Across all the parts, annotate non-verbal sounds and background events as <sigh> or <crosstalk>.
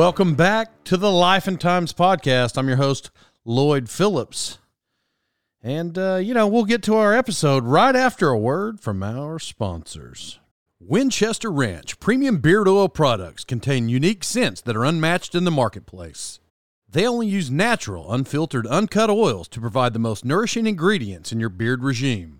Welcome back to the Life and Times podcast. I'm your host, Lloyd Phillips. And, uh, you know, we'll get to our episode right after a word from our sponsors. Winchester Ranch premium beard oil products contain unique scents that are unmatched in the marketplace. They only use natural, unfiltered, uncut oils to provide the most nourishing ingredients in your beard regime.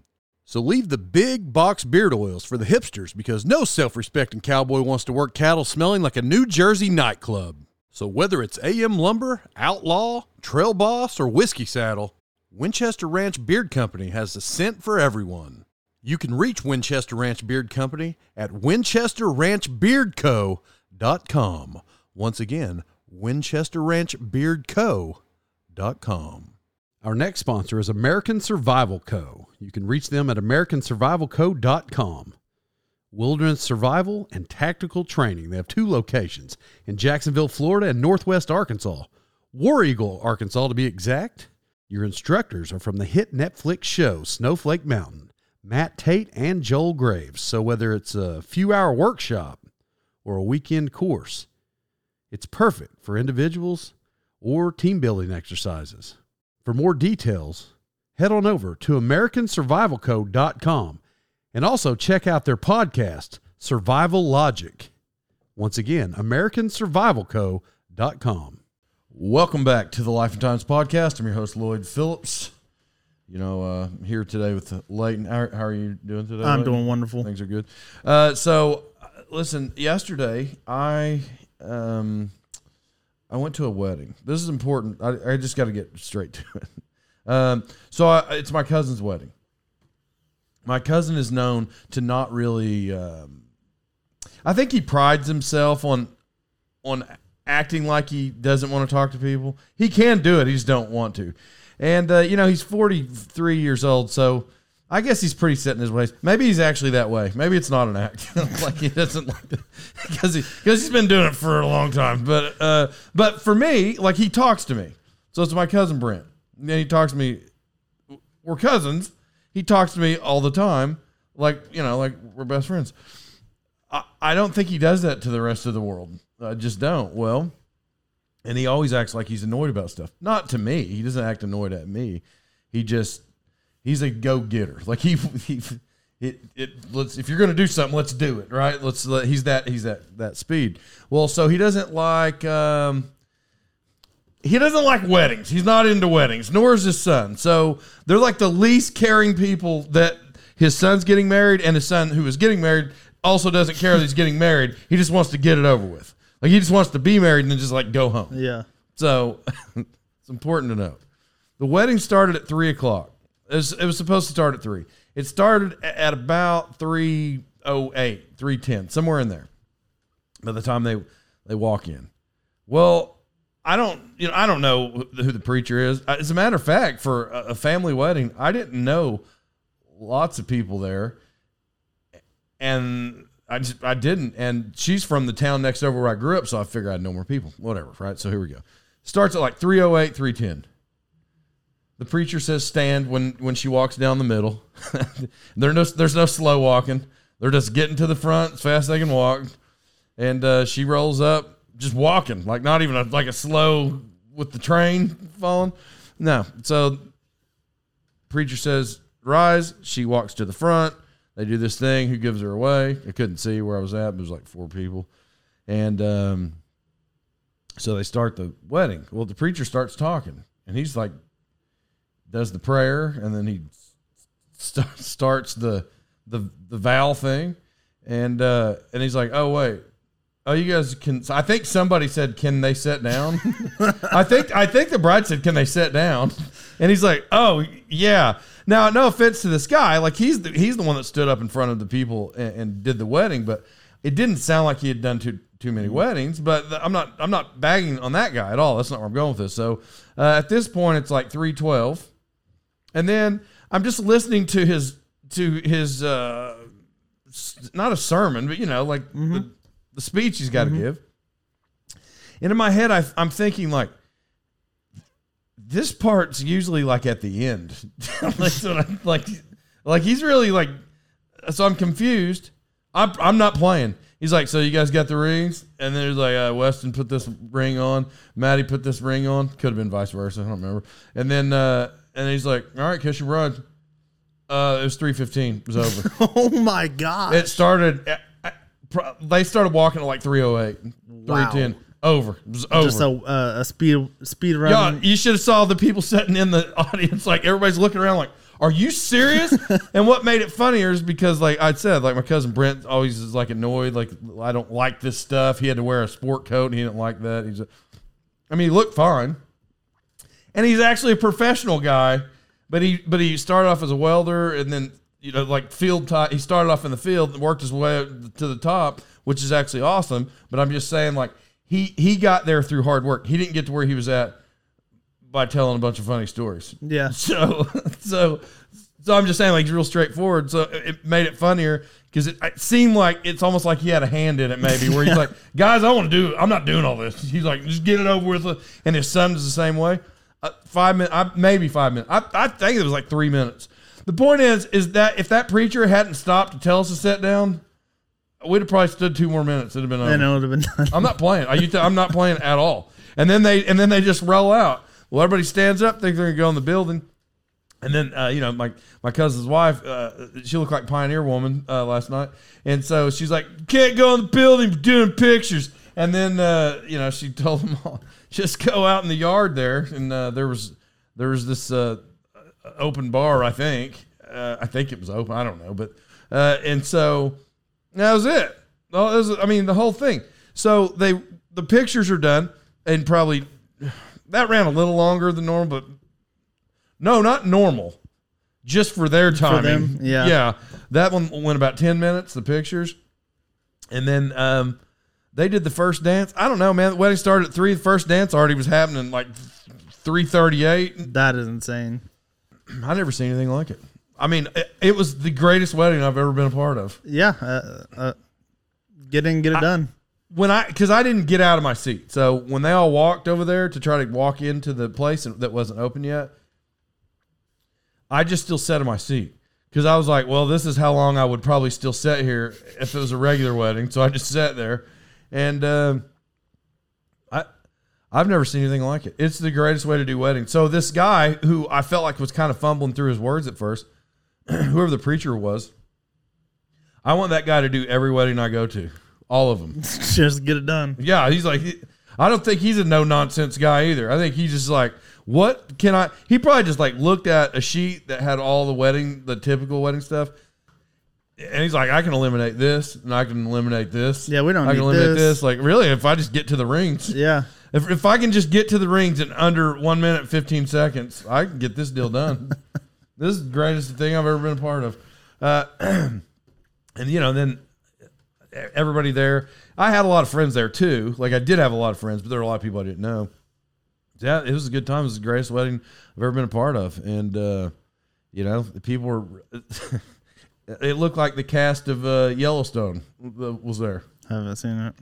So leave the big box beard oils for the hipsters because no self respecting cowboy wants to work cattle smelling like a New Jersey nightclub. So whether it's AM Lumber, Outlaw, Trail Boss, or Whiskey Saddle, Winchester Ranch Beard Company has the scent for everyone. You can reach Winchester Ranch Beard Company at winchesterranchbeardco.com. Once again, winchesterranchbeardco.com. Our next sponsor is American Survival Co. You can reach them at americansurvivalco.com. Wilderness survival and tactical training. They have two locations in Jacksonville, Florida, and Northwest Arkansas. War Eagle, Arkansas, to be exact. Your instructors are from the hit Netflix show Snowflake Mountain, Matt Tate and Joel Graves. So whether it's a few hour workshop or a weekend course, it's perfect for individuals or team building exercises. For more details, head on over to AmericanSurvivalCo.com and also check out their podcast, Survival Logic. Once again, AmericanSurvivalCo.com. Welcome back to the Life and Times podcast. I'm your host, Lloyd Phillips. You know, uh, here today with Leighton. How, how are you doing today? I'm Leighton? doing wonderful. Things are good. Uh, so, uh, listen, yesterday I um, I went to a wedding. This is important. I, I just got to get straight to it. <laughs> Um, so I, it's my cousin's wedding. My cousin is known to not really. Um, I think he prides himself on on acting like he doesn't want to talk to people. He can do it. He just don't want to. And uh, you know he's 43 years old, so I guess he's pretty set in his ways. Maybe he's actually that way. Maybe it's not an act. <laughs> like he doesn't like because he because he's been doing it for a long time. But uh, but for me, like he talks to me. So it's my cousin Brent. And he talks to me. We're cousins. He talks to me all the time, like you know, like we're best friends. I, I don't think he does that to the rest of the world. I just don't. Well, and he always acts like he's annoyed about stuff. Not to me. He doesn't act annoyed at me. He just he's a go getter. Like he, he it, it let's if you're gonna do something, let's do it, right? Let's let, he's that he's that that speed. Well, so he doesn't like um he doesn't like weddings. He's not into weddings, nor is his son. So they're like the least caring people that his son's getting married, and his son who is getting married also doesn't care that he's getting married. He just wants to get it over with. Like he just wants to be married and then just like go home. Yeah. So <laughs> it's important to note. The wedding started at three o'clock. It was, it was supposed to start at three. It started at about 308, 310, somewhere in there by the time they, they walk in. Well, I don't, you know, I don't know who the preacher is. Uh, as a matter of fact, for a family wedding, I didn't know lots of people there, and I just I didn't. And she's from the town next over where I grew up, so I figured I'd know more people. Whatever, right? So here we go. Starts at like 308, 310. The preacher says stand when when she walks down the middle. <laughs> no there's no slow walking. They're just getting to the front as fast as they can walk, and uh, she rolls up just walking, like not even a, like a slow with the train falling. No, so preacher says rise. She walks to the front. They do this thing. Who gives her away? I couldn't see where I was at. But it was like four people, and um, So they start the wedding. Well, the preacher starts talking, and he's like, does the prayer, and then he st- <laughs> starts the the the vow thing, and uh, and he's like, oh wait, oh you guys can. I think somebody said, can they sit down? <laughs> I think I think the bride said, can they sit down? And he's like, oh yeah. Now, no offense to this guy, like he's the, he's the one that stood up in front of the people and, and did the wedding, but it didn't sound like he had done too too many weddings. But I'm not I'm not bagging on that guy at all. That's not where I'm going with this. So uh, at this point, it's like three twelve, and then I'm just listening to his to his uh, not a sermon, but you know, like the, the speech he's got to give. And in my head, I, I'm thinking like, this part's usually like at the end. <laughs> like, so I- like, like he's really like, so I'm confused. I'm, I'm not playing. He's like, so you guys got the rings? And then he's like, uh, Weston put this ring on. Maddie put this ring on. Could have been vice versa. I don't remember. And then, uh, and he's like, all right, kiss your bride. Uh, it was 315. It was over. <laughs> Oh my god! It started. At, at- pro- they started walking at like 308, 310. Over. It was over. Just a, uh, a speed speed run. Yeah, you should have saw the people sitting in the <laughs> audience. Like everybody's looking around, like, "Are you serious?" <laughs> and what made it funnier is because, like I said, like my cousin Brent always is like annoyed. Like I don't like this stuff. He had to wear a sport coat. and He didn't like that. He's, a, I mean, he looked fine, and he's actually a professional guy. But he, but he started off as a welder, and then you know, like field. He started off in the field and worked his way to the top, which is actually awesome. But I'm just saying, like he he got there through hard work. He didn't get to where he was at by telling a bunch of funny stories. yeah. <laughs> So so so I'm just saying like he's real straightforward. So it made it funnier because it, it seemed like it's almost like he had a hand in it maybe where he's <laughs> like, guys, I want to do. I'm not doing all this. He's like, just get it over with. And his son is the same way. Uh, five minutes, I, maybe five minutes. I, I think it was like three minutes. The point is, is that if that preacher hadn't stopped to tell us to sit down, we'd have probably stood two more minutes. It'd have been over. And it would have been done. I'm not playing. I, you I'm not playing at all. And then they and then they just roll out. Well, everybody stands up, think they're gonna go in the building, and then uh, you know my my cousin's wife, uh, she looked like Pioneer Woman uh, last night, and so she's like, "Can't go in the building, doing pictures." And then uh, you know she <laughs> told them all, just go out in the yard there, and uh, there was there was this uh, open bar, I think. Uh, I think it was open. I don't know, but uh, and so that was it. Well, it was, I mean, the whole thing. So they the pictures are done, and probably that ran a little longer than normal, but no, not normal. Just for their timing. them, yeah. yeah. That one went about ten minutes. The pictures, and then um, they did the first dance. I don't know, man. The wedding started at three. The first dance already was happening like three thirty eight. That is insane. <clears throat> I never seen anything like it. I mean, it, it was the greatest wedding I've ever been a part of. Yeah. Uh, uh, get in, get it done. when I because I didn't get out of my seat. So when they all walked over there to try to walk into the place that wasn't open yet, I just still sat in my seat because I was like, well, this is how long I would probably still sit here if it was a regular wedding. So I just sat there, and um, I I've never seen anything like it. It's the greatest way to do weddings. So this guy who I felt like was kind of fumbling through his words at first, <clears throat> whoever the preacher was, I want that guy to do every wedding I go to, all of them. <laughs> Just get it done. Yeah, he's like, I don't think he's a no nonsense guy either. I think he's just like, what can I? He probably just like looked at a sheet that had all the wedding, the typical wedding stuff, and he's like, I can eliminate this, and I can eliminate this. Yeah, we don't I can need eliminate this. this. Like, really, if I just get to the rings, Yeah. if if I can just get to the rings in under one minute fifteen seconds, I can get this deal done. <laughs> this is the greatest thing I've ever been a part of. Uh, <clears throat> and you know, then everybody there. I had a lot of friends there too. Like I did have a lot of friends, but there were a lot of people I didn't know. Yeah, it was a good time. It was the greatest wedding I've ever been a part of, and uh, you know, the people were. <laughs> it looked like the cast of uh, Yellowstone was there. I haven't seen it.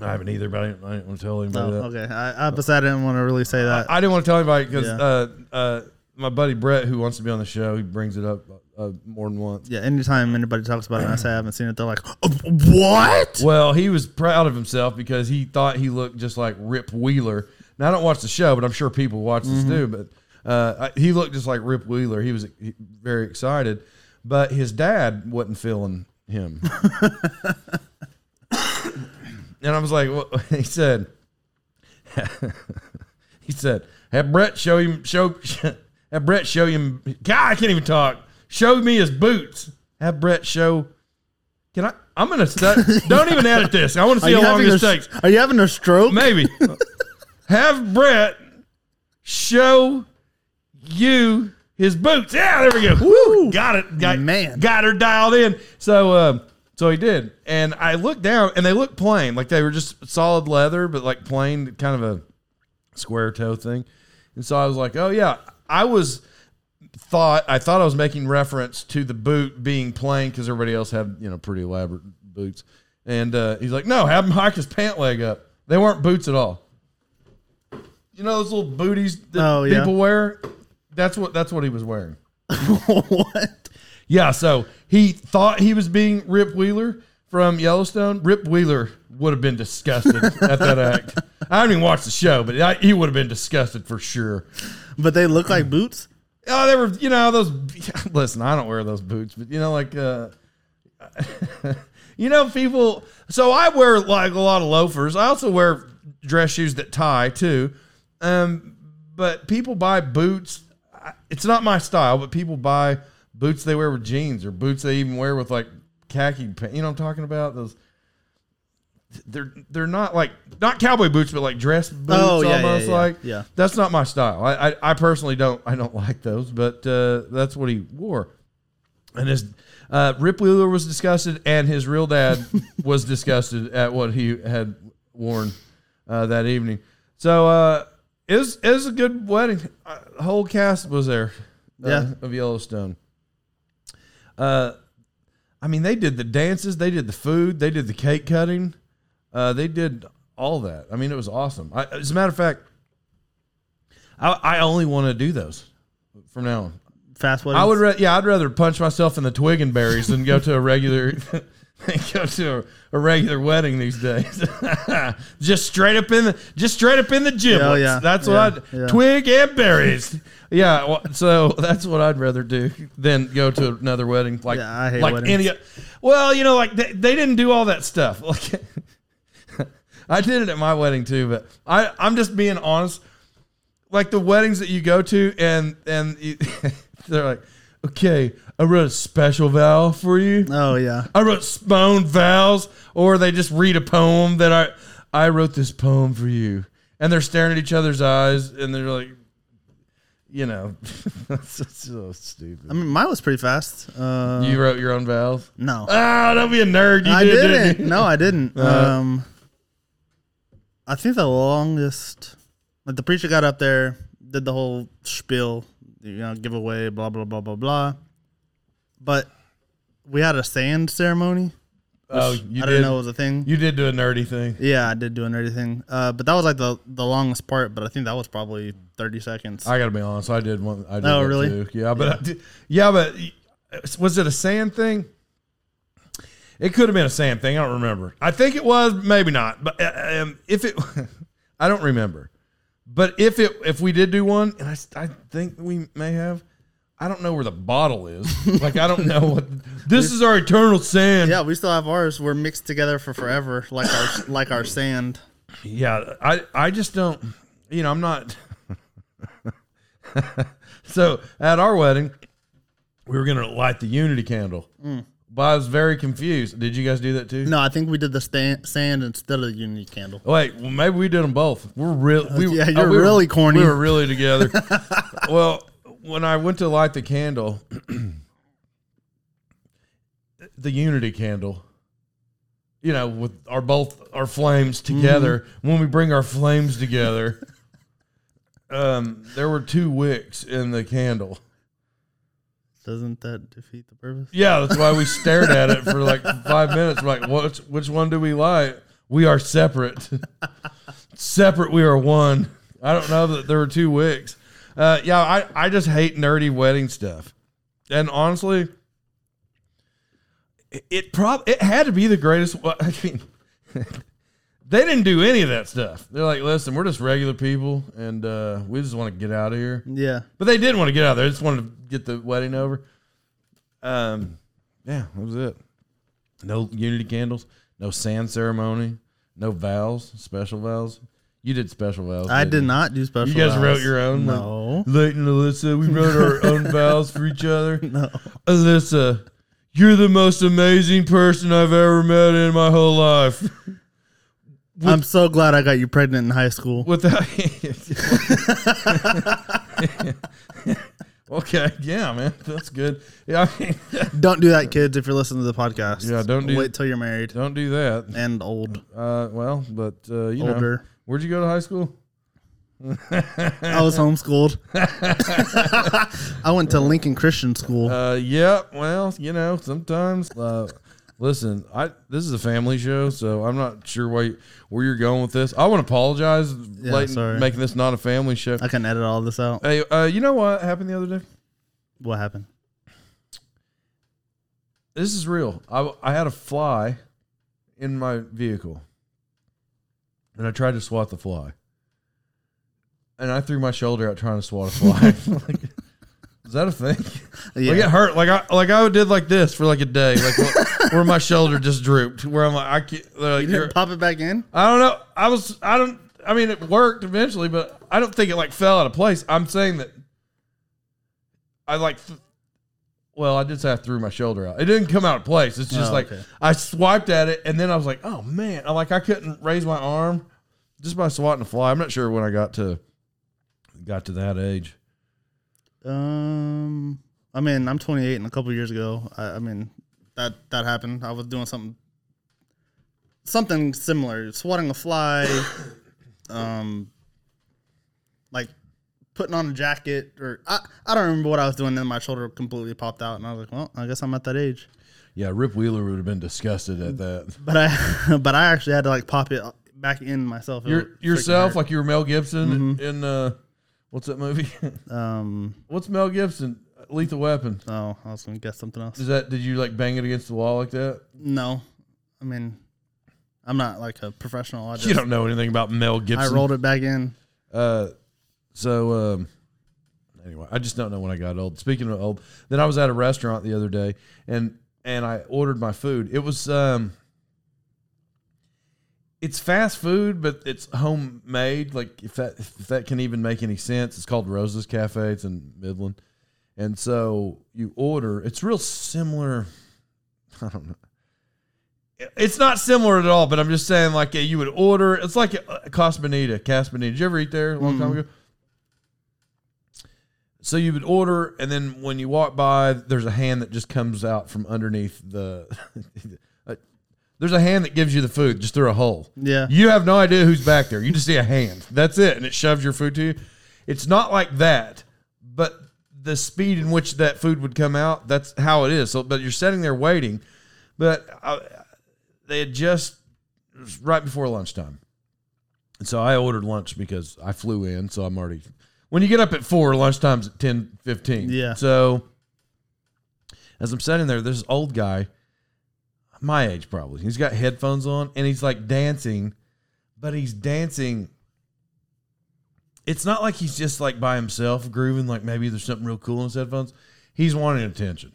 I haven't either, but I didn't, I didn't want to tell Oh, anybody that. okay. I, I, besides, I didn't want to really say that. I didn't want to tell anybody because Yeah. uh, uh, my buddy Brett, who wants to be on the show, he brings it up uh, more than once. yeah. Anytime anybody talks about it, and I say I haven't seen it. They're like, "Oh, "What?" Well, he was proud of himself because he thought he looked just like Rip Wheeler. Now I don't watch the show, but I'm sure people watch this too. But uh, I- he looked just like Rip Wheeler. He was he- very excited, but his dad wasn't feeling him. and I was like, well, <laughs> he said, <laughs> he said, "Have Brett show him show <laughs> have Brett show him. God, I can't even talk. Show me his boots. Have Brett show. Can I? I'm gonna stu- don't even edit this. I want to see how long having a, this takes. are you having a stroke? Maybe have Brett show you his boots. Yeah, there we go. Woo, got it. Got, Man. got her dialed in. So, um, so he did, and I looked down, and they looked plain, like they were just solid leather, but like plain, kind of a square toe thing. And so I was like, oh yeah, I was thought I thought I was making reference to the boot being plain because everybody else had you know pretty elaborate boots. And uh, he's like, no, have him hike his pant leg up. They weren't boots at all. You know those little booties that Oh, yeah. people wear. That's what that's what he was wearing. <laughs> what? Yeah, so he thought he was being Rip Wheeler from Yellowstone. Rip Wheeler would have been disgusted at that act. I haven't even watched the show, but I, he would have been disgusted for sure. But they look like boots. Oh, they were, you know, those. <laughs> Listen, I don't wear those boots, but you know, like, uh, <laughs> you know, people. So I wear like a lot of loafers. I also wear dress shoes that tie too. Um, but people buy boots. It's not my style, but people buy boots they wear with jeans or boots they even wear with like khaki pants. You know what I'm talking about? Those. They're they're not like not cowboy boots, but like dress boots Oh, yeah, yeah, almost yeah, like yeah. that's not my style. I, I, I personally don't I don't <laughs> like those, but uh, that's what he wore. And his uh, Rip Wheeler was disgusted, and his real dad <laughs> was disgusted at what he had worn uh, that evening. So uh, it was it was a good wedding. Uh, the whole cast was there. uh, Yeah. of Yellowstone. Uh, I mean, they did the dances, they did the food, they did the cake cutting, uh, they did all that. I mean, it was awesome. I, as a matter of fact, I, I only want to do those from now on. Fast weddings. I would, ra- yeah, I'd rather punch myself in the twig and berries than go to a regular, <laughs> <laughs> <laughs> go to a, a regular wedding these days. <laughs> just straight up in the, just straight up in the giblets. Oh, yeah. That's what Yeah, yeah. twig and berries. yeah, well, so <laughs> that's what I'd rather do than go to another wedding. Like, Yeah, I hate like weddings. any. Well, you know, like they, they didn't do all that stuff. Like, I did it at my wedding too, but I, I'm just being honest like the weddings that you go to and and you, they're like okay i wrote a special vow for you Oh yeah. i wrote spoon vows or they just read a poem that i i wrote this poem for you and they're staring at each other's eyes and they're like you know <laughs> that's so stupid I mean, mine was pretty fast. Uh, you wrote your own vows no, ah don't be a nerd you I did, didn't. you? No, I didn't. <laughs> Uh, um, I think the longest, like the preacher got up there, did the whole spiel, you know, giveaway, blah blah blah blah blah. But we had a sand ceremony. oh you I did didn't know it was a thing. you did do a nerdy thing yeah, I did do an everything. Uh, but that was like the the longest part. But I think that was probably thirty seconds. I gotta be honest. I did one. I did Oh, really? Too. Yeah, but I did- yeah, but was it a sand thing? It could have been a sand thing. I don't remember. I think it was, maybe not. But uh, um, if it, <laughs> I don't remember. But if it, if we did do one, and I, I think we may have. I don't know where the bottle is. <laughs> Like I don't know what. This is our eternal sand. yeah, we still have ours. We're mixed together for forever, like our <sighs> like our sand. Yeah, I I just don't. You know, I'm not. <laughs> so at our wedding, we were gonna light the unity candle, mm. But I was very confused. Did you guys do that too? No, I think we did the sta- sand instead of the unity candle. Wait, well, maybe we did them both. We're real. We, yeah, uh, you're we were- really corny. We were really together. <laughs> well, when I went to light the candle, <clears throat> the unity candle, you know, with our both our flames together. When we bring our flames together, <laughs> um, there were two wicks in the candle. Doesn't that defeat the purpose? Yeah, that's why we stared at it for like five minutes. We're like, which which one do we like? We are separate. <laughs> separate, we are one. I don't know that there were two wicks. Uh, yeah, I, I just hate nerdy wedding stuff. And honestly, it, it prob it had to be the greatest. <laughs> I mean, they didn't do any of that stuff. They're like, listen, we're just regular people, and uh, we just want to get out of here. Yeah. But they did want to get out of there. They just wanted to get the wedding over. Um, yeah, that was it. No unity candles, no sand ceremony, no vows, special vows. You did special vows. I didn't you? not do special. Vows. You guys vows. wrote your own? No. Leighton and Alyssa, we wrote our <laughs> own vows for each other. <laughs> No. Alyssa, you're the most amazing person I've ever met in my whole life. I'm so glad I got you pregnant in high school. Without <laughs> Okay, yeah, man. That's good. Yeah, I mean, <laughs> Don't do that, kids. If you're listening to the podcast, Yeah, don't do- Wait till you're married don't do that. and old, Uh, well, but uh, you know, older. where'd you go to high school? <laughs> I was homeschooled. I went to Lincoln Christian School. Uh, yeah. Well, you know, sometimes. Uh, listen, I this is a family show, so I'm not sure why where you're going with this. I want to apologize, Yeah, Leighton, sorry. making this not a family show. I can edit all this out. Hey, uh, you know what happened the other day? What happened? This is real. I I had a fly in my vehicle, and I tried to swat the fly, and I threw my shoulder out trying to swat a fly. <laughs> like, is that a thing? <laughs> Yeah. Like it hurt. Like I like I did like this for like a day, like wh- where my shoulder just drooped. Where I'm like I can't. Like, you didn't pop it back in? I don't know. I was. I don't. I mean, it worked eventually, but I don't think it like fell out of place. I'm saying that I like. Well, I did say I threw my shoulder out. It didn't come out of place. It's just Oh, like okay. I swiped at it, and then I was like, "Oh man!" I like I couldn't raise my arm just by swatting a fly. I'm not sure when I got to got to that age. Um, I mean, I'm 28, and a couple years ago, I, I mean, that that happened. I was doing something, something similar, swatting a fly, <coughs> um, like putting on a jacket, or I, I don't remember what I was doing. Then my shoulder completely popped out, and I was like, well, I guess I'm at that age. Yeah, Rip Wheeler would have been disgusted at that. <laughs> But I, <laughs> but I actually had to like pop it back in myself. Your, yourself, like you were Mel Gibson Mm-hmm. in uh, what's that movie? <laughs> um, what's Mel Gibson? Lethal Weapon. oh, I was gonna guess something else. Is that did you like bang it against the wall like that? No, I mean, I'm not like a professional. I <laughs> just, You don't know anything about Mel Gibson. I Gibson. rolled it back in. Uh, so um, anyway, I just don't know when I got old. Speaking of old, then I was at a restaurant the other day and and I ordered my food. It was um, it's fast food, but it's homemade. Like if that if that can even make any sense, it's called Rose's Cafe. It's in Midland, and so you order. It's real similar. <laughs> I don't know. It's not similar at all, but I'm just saying, like you would order. It's like Casa Bonita, Casa Bonita. Did you ever eat there a long time mm-hmm. ago? So you would order, and then when you walk by, there's a hand that just comes out from underneath the. <laughs> there's a hand that gives you the food just through a hole. Yeah. You have no idea who's back there. You just see a hand. That's it, and it shoves your food to you. It's not like that, but the speed in which that food would come out, that's how it is. So, but you're sitting there waiting, but I, they had just it was right before lunchtime, and so I ordered lunch because I flew in, so I'm already. When you get up at four, lunchtime's at ten fifteen. Yeah. So as I'm sitting there, this old guy, my age probably. He's got headphones on and he's like dancing, but he's dancing. It's not like he's just like by himself grooving, like maybe there's something real cool in his headphones. He's wanting attention.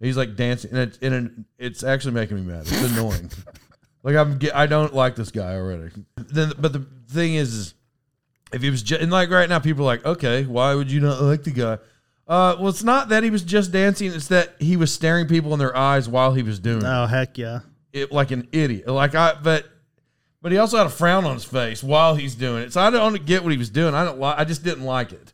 He's like dancing, and, it, and it, it's actually making me mad. It's annoying. <laughs> like I'm, I don't like this guy already. Then, but the thing is, is if he was just, and like right now, people are like, okay, why would you not like the guy? Uh, well, it's not that he was just dancing; it's that he was staring people in their eyes while he was doing it, Oh heck yeah. it like an idiot. Like I, but, but he also had a frown on his face while he's doing it. So I don't get what he was doing. I don't like. I just didn't like it.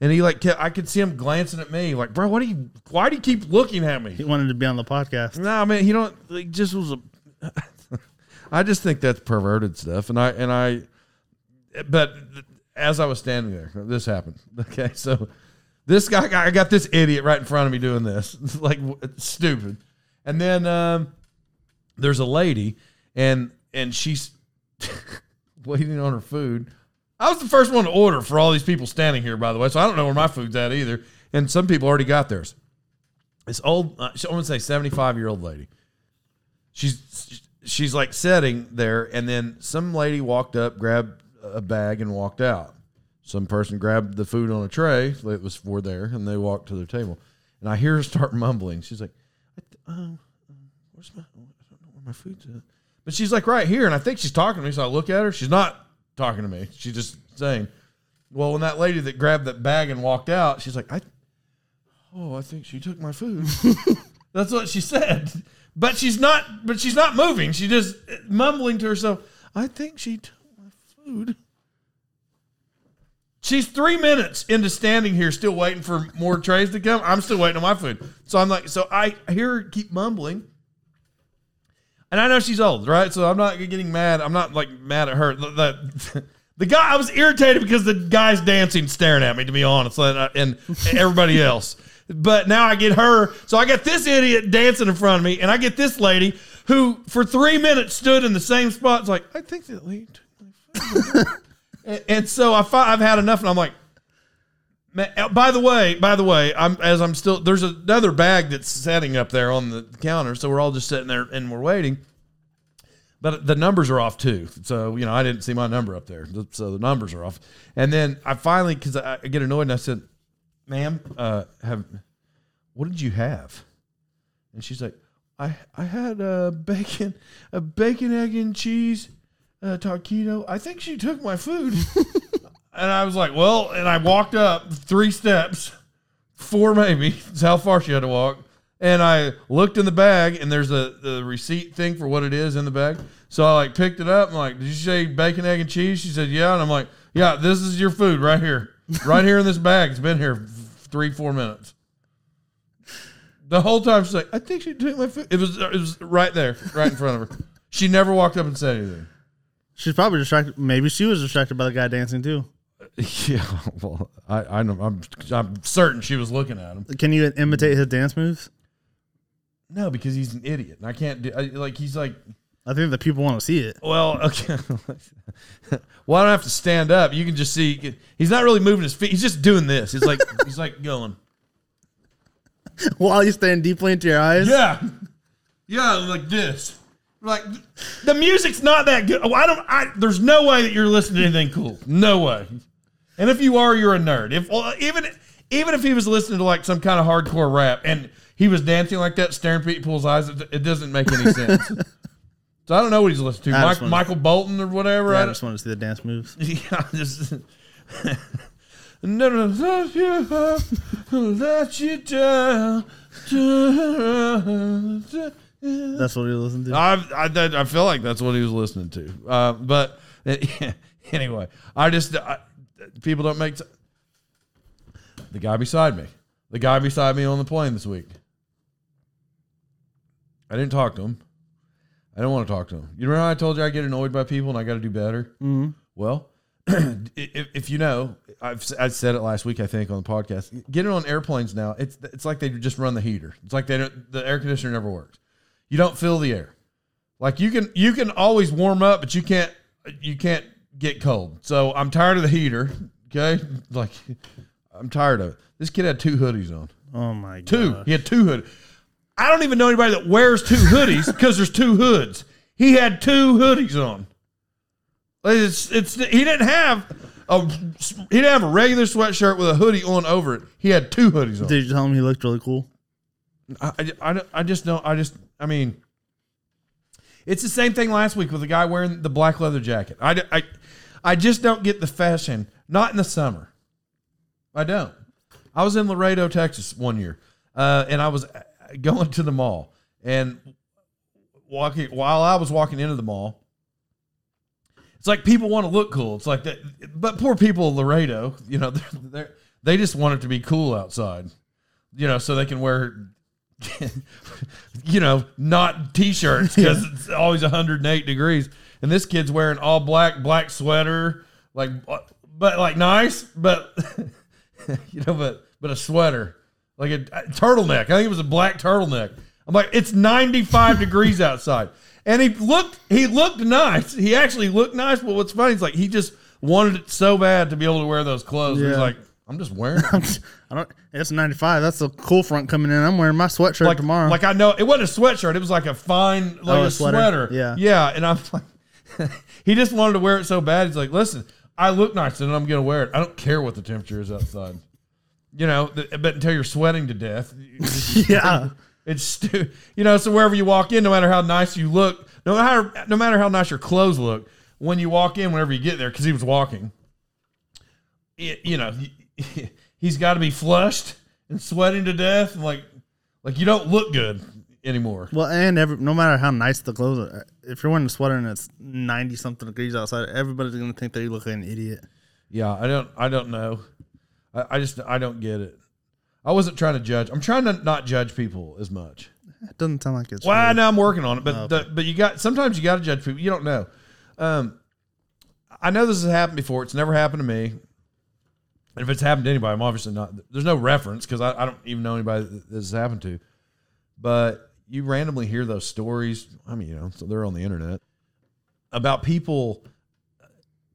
And he like, kept, I could see him glancing at me, like, bro, what do you? Why do you keep looking at me? He wanted to be on the podcast. No, I mean he don't. He just was a. <laughs> I just think that's perverted stuff, and I and I, but as I was standing there, this happened. <laughs> Okay, so this guy, I got this idiot right in front of me doing this, It's <laughs> like stupid, and then um, there's a lady, and and she's <laughs> waiting on her food. I was the first one to order for all these people standing here, by the way, so I don't know where my food's at either. And some people already got theirs this old I want to say 75 year old lady. She's she's like sitting there and then some lady walked up, grabbed a bag and walked out. Some person grabbed the food on a tray that was for there and they walked to their table. And I hear her start <laughs> mumbling. She's like, uh, uh, "Where's my I don't know where my food's at." But she's like right here and I think she's talking to me so I look at her. She's not talking to me. She's just saying, "Well, when that lady that grabbed that bag and walked out, she's like, I, oh, I think she took my food." <laughs> That's what she said. But she's not. But she's not moving. She just mumbling to herself. I think she took my food. She's three minutes into standing here, still waiting for more trays to come. I'm still waiting on my food. So I'm like, so I hear her keep mumbling. And I know she's old, right? So I'm not getting mad. I'm not like mad at her. The, the, <laughs> the guy, I was irritated because the guy's dancing, staring at me, to be honest, and, uh, and everybody else. But now I get her. So I got this idiot dancing in front of me, and I get this lady who, for three minutes, stood in the same spot. It's like, I think that lady. <laughs> and, so I fi- I've had enough, and I'm like, uh, by the way, by the way, I'm as I'm still there's another bag that's setting up there on the counter, so we're all just sitting there and we're waiting. But the numbers are off too, so you know I didn't see my number up there, so the numbers are off. And then I finally, because I get annoyed, and I said, "Ma'am, uh, have what did you have?" And she's like, "I I had a bacon, a bacon, egg, and cheese uh, taquito. I think she took my food." <laughs> And I was like, well, and I walked up three steps, four maybe, is how far she had to walk. And I looked in the bag, and there's a the receipt thing for what it is in the bag. So I like picked it up. and like, did you say bacon, egg, and cheese? She said, yeah. And I'm like, yeah, this is your food right here, right here in this bag. It's been here three, four minutes. The whole time she's like, I think she took my food. It was it was right there, right in front of her. She never walked up and said anything. She's probably distracted. Maybe she was distracted by the guy dancing too. <laughs> Yeah, well, I, I know, I'm, I'm certain she was looking at him. Can you imitate his dance moves? No, because he's an idiot, and I can't do. I, like he's like, I think the people want to see it. well, okay. <laughs> well, I don't have to stand up. You can just see he's not really moving his feet. He's just doing this. He's like <laughs> he's like going. While you staring deeply into your eyes. Yeah, yeah, like this. Like the music's not that good. I don't. I there's no way that you're listening to anything cool. No way. And if you are, you're a nerd. If well, even even if he was listening to like some kind of hardcore rap and he was dancing like that, staring people's eyes, it, it doesn't make any sense. <laughs> so I don't know what he's listening to. Mike, Michael Bolton or whatever. Yeah, I I just want to see the dance moves. <laughs> yeah, just. Never let you let you down. That's what we listen to. I, I, that- I feel like that's what he was listening to. Uh, but <laughs> anyway, I just I, people don't make. The guy beside me, the guy beside me on the plane this week. I didn't talk to him. I don't want to talk to him. You remember how I told you I get annoyed by people and I got to do better. Mm-hmm. Well, <clears throat> if, if you know, I've I said it last week I think on the podcast. Getting on airplanes now, it's it's like they just run the heater. It's like they don't, the air conditioner never works. You don't fill the air. Like you can you can always warm up, but you can't you can't get cold. So I'm tired of the heater. Okay, <laughs> like I'm tired of it. This kid had two hoodies on. Oh my god. Two. He had two hoodies. I don't even know anybody that wears two hoodies because there's two hoods. He had two hoodies on. It's, it's he didn't have a he didn't have a regular sweatshirt with a hoodie on over it. He had two hoodies on. Did you tell him he looked really cool? I, I, I, I just don't. I just. I mean, it's the same thing last week with the guy wearing the black leather jacket. I, I, I just don't get the fashion. Not in the summer. I don't. I was in Laredo, Texas one year, uh, and I was going to the mall and walking while I was walking into the mall. It's like people want to look cool. It's like that, but poor people Laredo, you know, <laughs> they're, they're they just want it to be cool outside, you know, so they can wear <laughs> you know, not t-shirts <laughs> because it's always 108 degrees. And this kid's wearing all black, black sweater, like, uh, but like nice, but you know, but but a sweater, like a, a turtleneck. I think it was a black turtleneck. I'm like, it's 95 degrees outside, and he looked, he looked nice. He actually looked nice. But what's funny is like he just wanted it so bad to be able to wear those clothes. He's like, I'm just wearing. <laughs> It. I don't. It's 95. That's a cool front coming in. I'm wearing my sweatshirt like tomorrow. Like I know it wasn't a sweatshirt; it was like a fine, like Oh, a sweater? sweater. Yeah. yeah. And I'm <laughs> like, he just wanted to wear it so bad. He's like, listen, I look nice, and I'm gonna wear it. I don't care what the temperature is outside. You know, but until you're sweating to death, <laughs> yeah. It's <laughs> you know. So wherever you walk in, no matter how nice you look, no matter no matter how nice your clothes look, when you walk in, whenever you get there, because he was walking, it, you know, he, <laughs> he's got to be flushed and sweating to death, and like, like you don't look good anymore. Well, and every, no matter how nice the clothes are, if you're wearing a sweater and it's ninety something degrees outside, everybody's gonna think that you look like an idiot. Yeah, I don't, I don't know. I, I just, I don't get it. I wasn't trying to judge. I'm trying to not judge people as much. It doesn't sound like it's. Well, really- now I'm working on it, but Oh, the, but you got sometimes you got to judge people. You don't know. Um, I know this has happened before. It's never happened to me. And if it's happened to anybody, I'm obviously not. There's no reference because I, I don't even know anybody that this has happened to. But you randomly hear those stories. I mean, you know, so they're on the internet about people.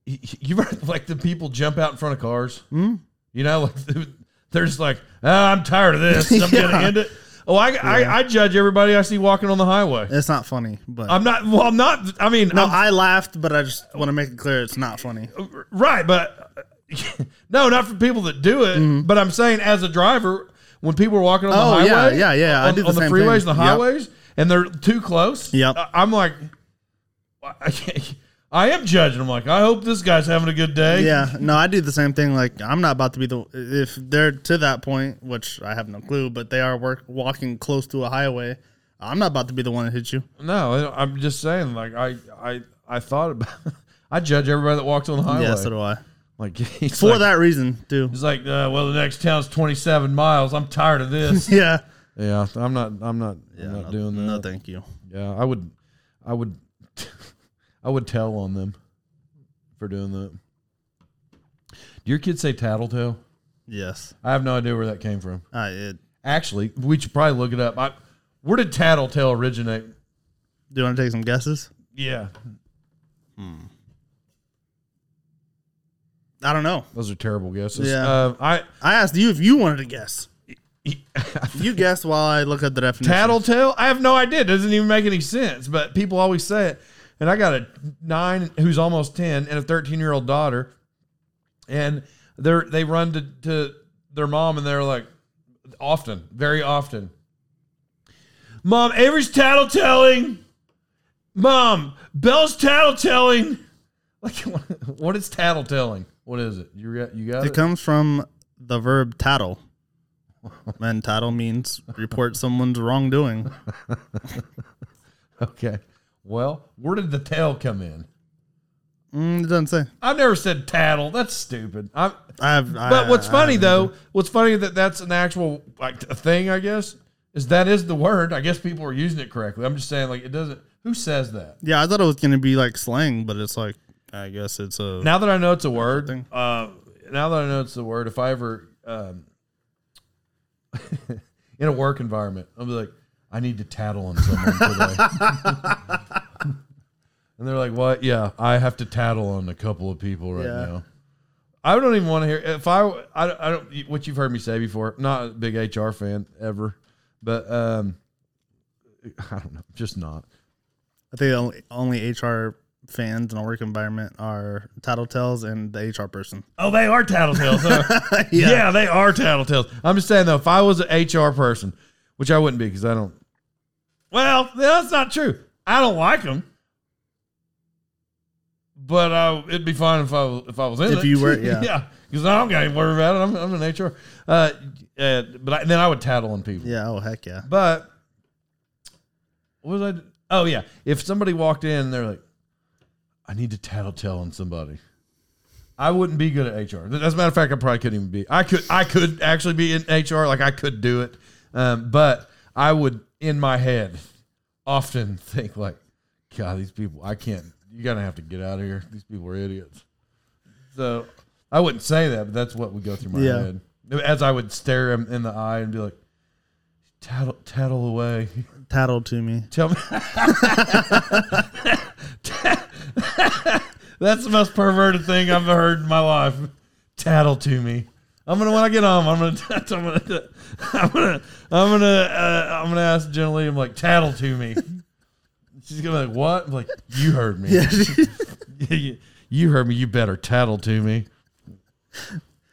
You, <laughs> you like the people jump out in front of cars. Hmm? You know, like <laughs> they're just like, "Ah, I'm tired of this. I'm <laughs> Yeah. gonna end it. Oh, I, I I judge everybody I see walking on the highway. It's not funny, but I'm not. Well, I'm not. I mean, no, I'm- I laughed, but I just want to make it clear it's not funny. right, but <laughs> no, not for people that do it. But I'm saying as a driver, when people are walking on the Mm-hmm. Oh, yeah, highway, yeah, yeah, I on, do the on the freeways thing. and the Yep. highways, and they're too close. Yep. I- I'm like, <laughs> I, can't- I am judging. I'm like, I hope this guy's having a good day. Yeah, no, I do the same thing. Like I'm not about to be the if they're to that point, which I have no clue, but they are work walking close to a highway. I'm not about to be the one that hits you. No, I'm just saying. Like, I I I thought about. <laughs> I judge everybody that walks on the highway. Yeah, so do I. like <laughs> For like, that reason, too. He's like, uh, well, the next town's 27 miles. I'm tired of this. <laughs> Yeah. yeah, I'm not. I'm not. Yeah, I'm not no, doing that. No, thank you. Yeah, I would. I would. I would tell on them for doing that. Do your kids say tattletale? Yes. I have no idea where that came from. I it, Actually, we should probably look it up. I, where did tattletale originate? do you want to take some guesses? Yeah, I don't know. those are terrible guesses. Yeah. Uh, I I asked you if you wanted to guess. You guess while I look at the definition. Tattletale? I have no idea. It doesn't even make any sense, but people always say it. And I got a nine who's almost 10 and a 13 year old daughter. And they're, they run to, to their mom and they're like, often, very often, Mom, Avery's tattletelling. Mom, Belle's tattletelling. <laughs> Like, <laughs> what is tattletelling? What is it? You got, you got It it? comes from the verb tattle. And tattle means report someone's wrongdoing. <laughs> Okay. Well, where did the tail come in? Mm, it doesn't say. I've never said tattle. That's stupid. I'm, I have. but what's funny though, what's funny that that's an actual like a thing. I guess is that is the word. I guess people are using it correctly. I'm just saying like it doesn't. Who says that? Yeah, I thought it was gonna be like slang, but it's like I guess it's a. Now that I know it's a word, Thing. uh, now that I know it's a word, if I ever um, <laughs> in a work environment, I'll be like, I need to tattle on someone today. <laughs> <laughs> and they're like, "What? Yeah, I have to tattle on a couple of people right Yeah. now." I don't even want to hear if I, I don't- I don't what you've heard me say before. Not a big HR fan ever, but um, I don't know, just not. I think only only HR fans in a work environment are tattletales and the HR person. Oh, they are tattletales. Huh? <laughs> yeah. they are tattletales. I'm just saying though, if I was an HR person, which I wouldn't be because I don't. Well, that's not true. I don't like them, but uh, it'd be fine if I was if I was in If it. you were- <laughs> yeah. yeah, because I don't got to worry about it. I'm, I'm in HR. Uh, uh, but I, then I would tattle on people. Yeah. Oh heck yeah. But what was I? Oh yeah, if somebody walked in, they're like, "I need to tattletale on somebody." I wouldn't be good at HR. As a matter of fact, I probably couldn't even be. I could. I could actually be in HR. Like I could do it, um, but I would in my head often <laughs> think like, "God, these people. I can't. You're gonna have to get out of here. These people are idiots." So I wouldn't say that, but that's what would go through my Yeah. head as I would stare him in the eye and be like, "Tattle, tattle away." Tattle to me. Tell me. <laughs> That's the most perverted thing I've ever heard in my life. Tattle to me. I'm gonna when I get home. I'm gonna. <laughs> I'm gonna. I'm gonna. I'm gonna. Uh, I'm gonna ask Jenna Lee. I'm like, tattle to me. She's gonna be like, what? I'm like, you heard me. you, <laughs> you heard me. You better tattle to me.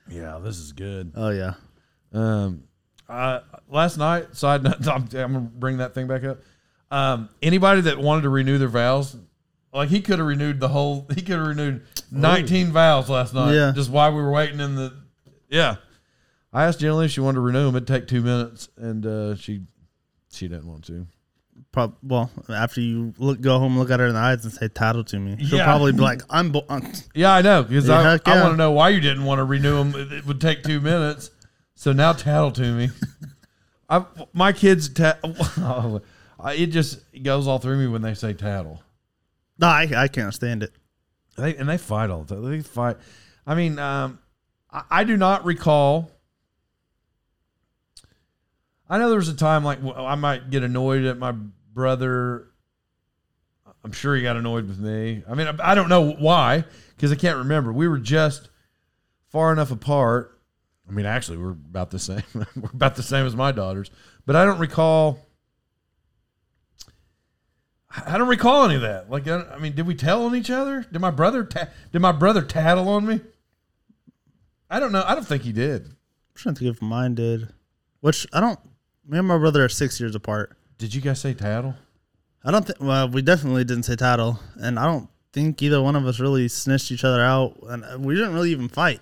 Yeah, this is good. Oh yeah. Um, uh, last night, side note, <laughs> I'm, I'm gonna bring that thing back up. Um, anybody that wanted to renew their vows like he could have renewed the whole. He could have renewed nineteen vows last night. Yeah. just while we were waiting in the. Yeah, I asked Jenny if she wanted to renew them. It'd take two minutes, and uh, she she didn't want to. Prob- well, after you look, go home, look at her in the eyes, and say "tattle" to me, she'll Yeah. probably be like, "I'm." Bo- Yeah, I know because Yeah, I, heck I yeah. want to know why you didn't want to renew them. It, it would take two minutes. So now tattle to me. <laughs> I my kids ta- <laughs> I- it just goes all through me when they say tattle. no, I, I can't stand it. They and they fight all the time. They fight. I mean, um, I, I do not recall. I know there was a time like I might get annoyed at my brother. I'm sure he got annoyed with me. I mean, I, I don't know why because I can't remember. We were just far enough apart. I mean, actually, we're about the same. <laughs> we're about the same as my daughters, but I don't recall. I don't recall any of that. Like, I, mean, did we tell on each other? Did my brother ta- did my brother tattle on me? I don't know. I don't think he did. I'm trying to think if mine did. Which I don't. Me and my brother are six years apart. Did you guys say tattle? I don't think. Well, we definitely didn't say tattle, and I don't think either one of us really snitched each other out, and uh, we didn't really even fight.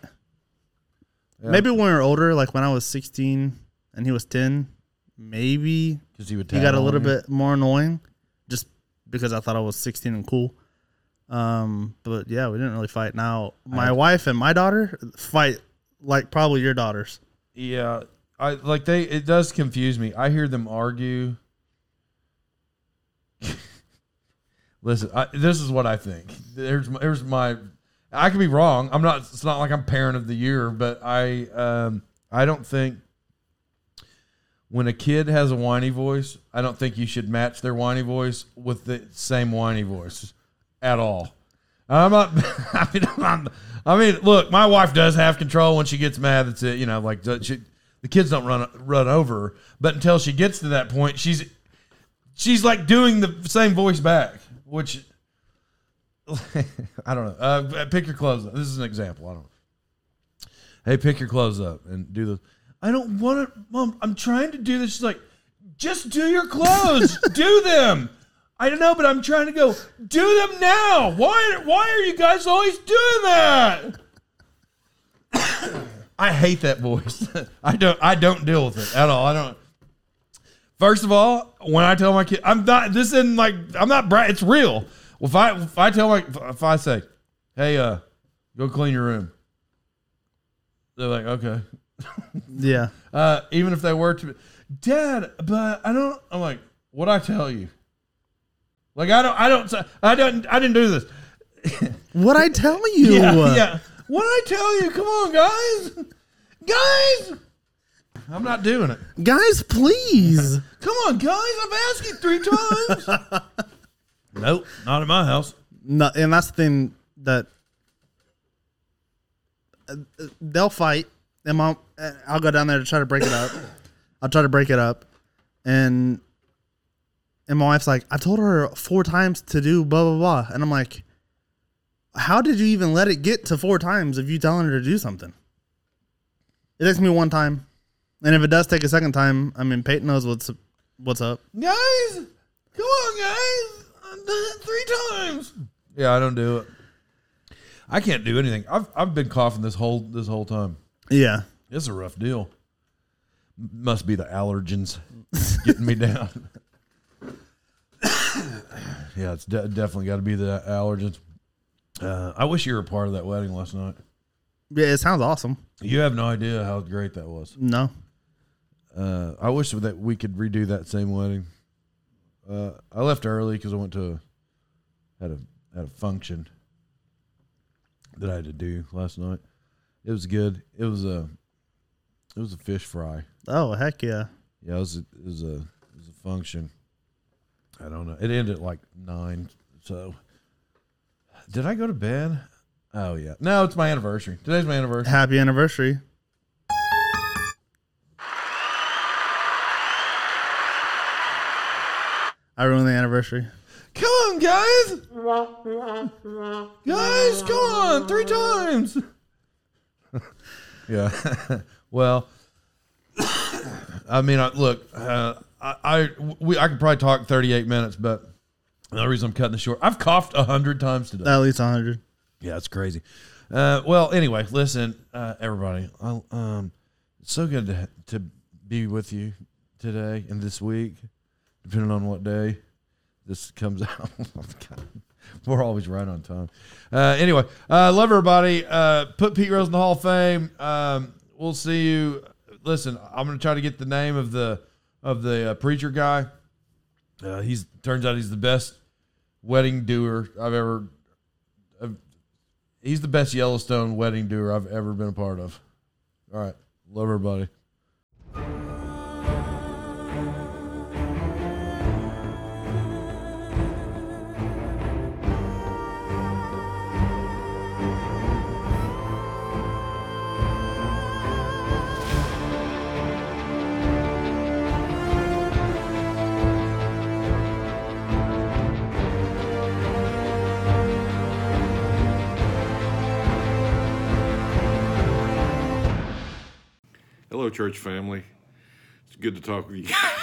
Yeah. Maybe when we were older, like when I was 16 and he was 10, maybe Because he would. he got a little you? bit more annoying, just because I thought I was 16 and cool. Um, but yeah, we didn't really fight. Now my wife and my daughter fight like probably your daughters. Yeah, I like they. It does confuse me. I hear them argue. <laughs> Listen, I, this is what I think. There's my- there's my. I could be wrong. I'm not. It's not like I'm parent of the year, but I um I don't think when a kid has a whiny voice, I don't think you should match their whiny voice with the same whiny voice at all. I'm not. <laughs> I mean, I'm, I mean, look, my wife does have control when she gets mad. That's it. You know, like she, the kids don't run run over but until she gets to that point, she's she's like doing the same voice back, which <laughs> I don't know. Uh, pick your clothes up. This is an example. I don't. know. Hey, pick your clothes up and do this. I don't want to, mom. I'm trying to do this. She's like, just do your clothes. <laughs> do them. I don't know, but I'm trying to go. Do them now. Why? Why are you guys always doing that? <coughs> I hate that voice. <laughs> I don't. I don't deal with it at all. I don't. First of all, when I tell my kid, I'm not. This isn't like I'm not. Bra- it's real. Well, if I if I tell my if I say, hey, uh, go clean your room, they're like, okay. <laughs> Yeah. Uh, even if they were to, be, Dad, but I don't. I'm like, what I tell you? Like I don't. I don't. I don't. I didn't do this. <laughs> What I tell you? Yeah, yeah. What I tell you? Come on, guys, guys. I'm not doing it. Guys, please. <laughs> Come on, guys. I've asked you three times. <laughs> nope, not in my house. No, and that's the thing that uh, they'll fight, and mom, uh, I'll go down there to try to break it up. <coughs> I'll try to break it up, and and my wife's like, I told her four times to do blah blah blah, and I'm like, how did you even let it get to four times if you telling her to do something? It takes me one time, and if it does take a second time, I mean, Peyton knows what's what's up. Guys, come on, guys. I've done it three times. Yeah, I don't do it. I can't do anything. I've I've been coughing this whole this whole time. Yeah, It's a rough deal. Must be the allergens getting me down. <coughs> yeah, it's de- definitely got to be the allergens. Uh, I wish you were a part of that wedding last night. yeah, it sounds awesome. You have no idea how great that was. No, Uh, I wish that we could redo that same wedding. Uh, I left early because I went to a, had a had a function that I had to do last night. It was good. It was a it was a fish fry. oh heck yeah. Yeah, it was a, it was a it was a function. I don't know. It ended at like nine. So did I go to bed? Oh yeah. No, it's my anniversary. Today's my anniversary. Happy anniversary. I ruined the anniversary. Come on, guys. guys, come on, three times. yeah. <laughs> well, I mean, I, look, uh, I, I we I could probably talk 38 minutes, but The reason I'm cutting this short, I've coughed a hundred times today. At least 100. Yeah, it's crazy. Uh, well, anyway, listen, uh, everybody. I, um, it's so good to to be with you today and this week, depending on what day this comes <laughs> out. We're always right on time. Uh, anyway, uh, love everybody. Uh, put Pete Rose in the Hall of Fame. Um, we'll see you. Listen, I'm going to try to get the name of the of the uh, preacher guy. Uh, he's turns out he's the best wedding doer I've ever. I've, he's the best Yellowstone wedding doer I've ever been a part of. All right, love everybody. Church family. It's good to talk with you. <laughs>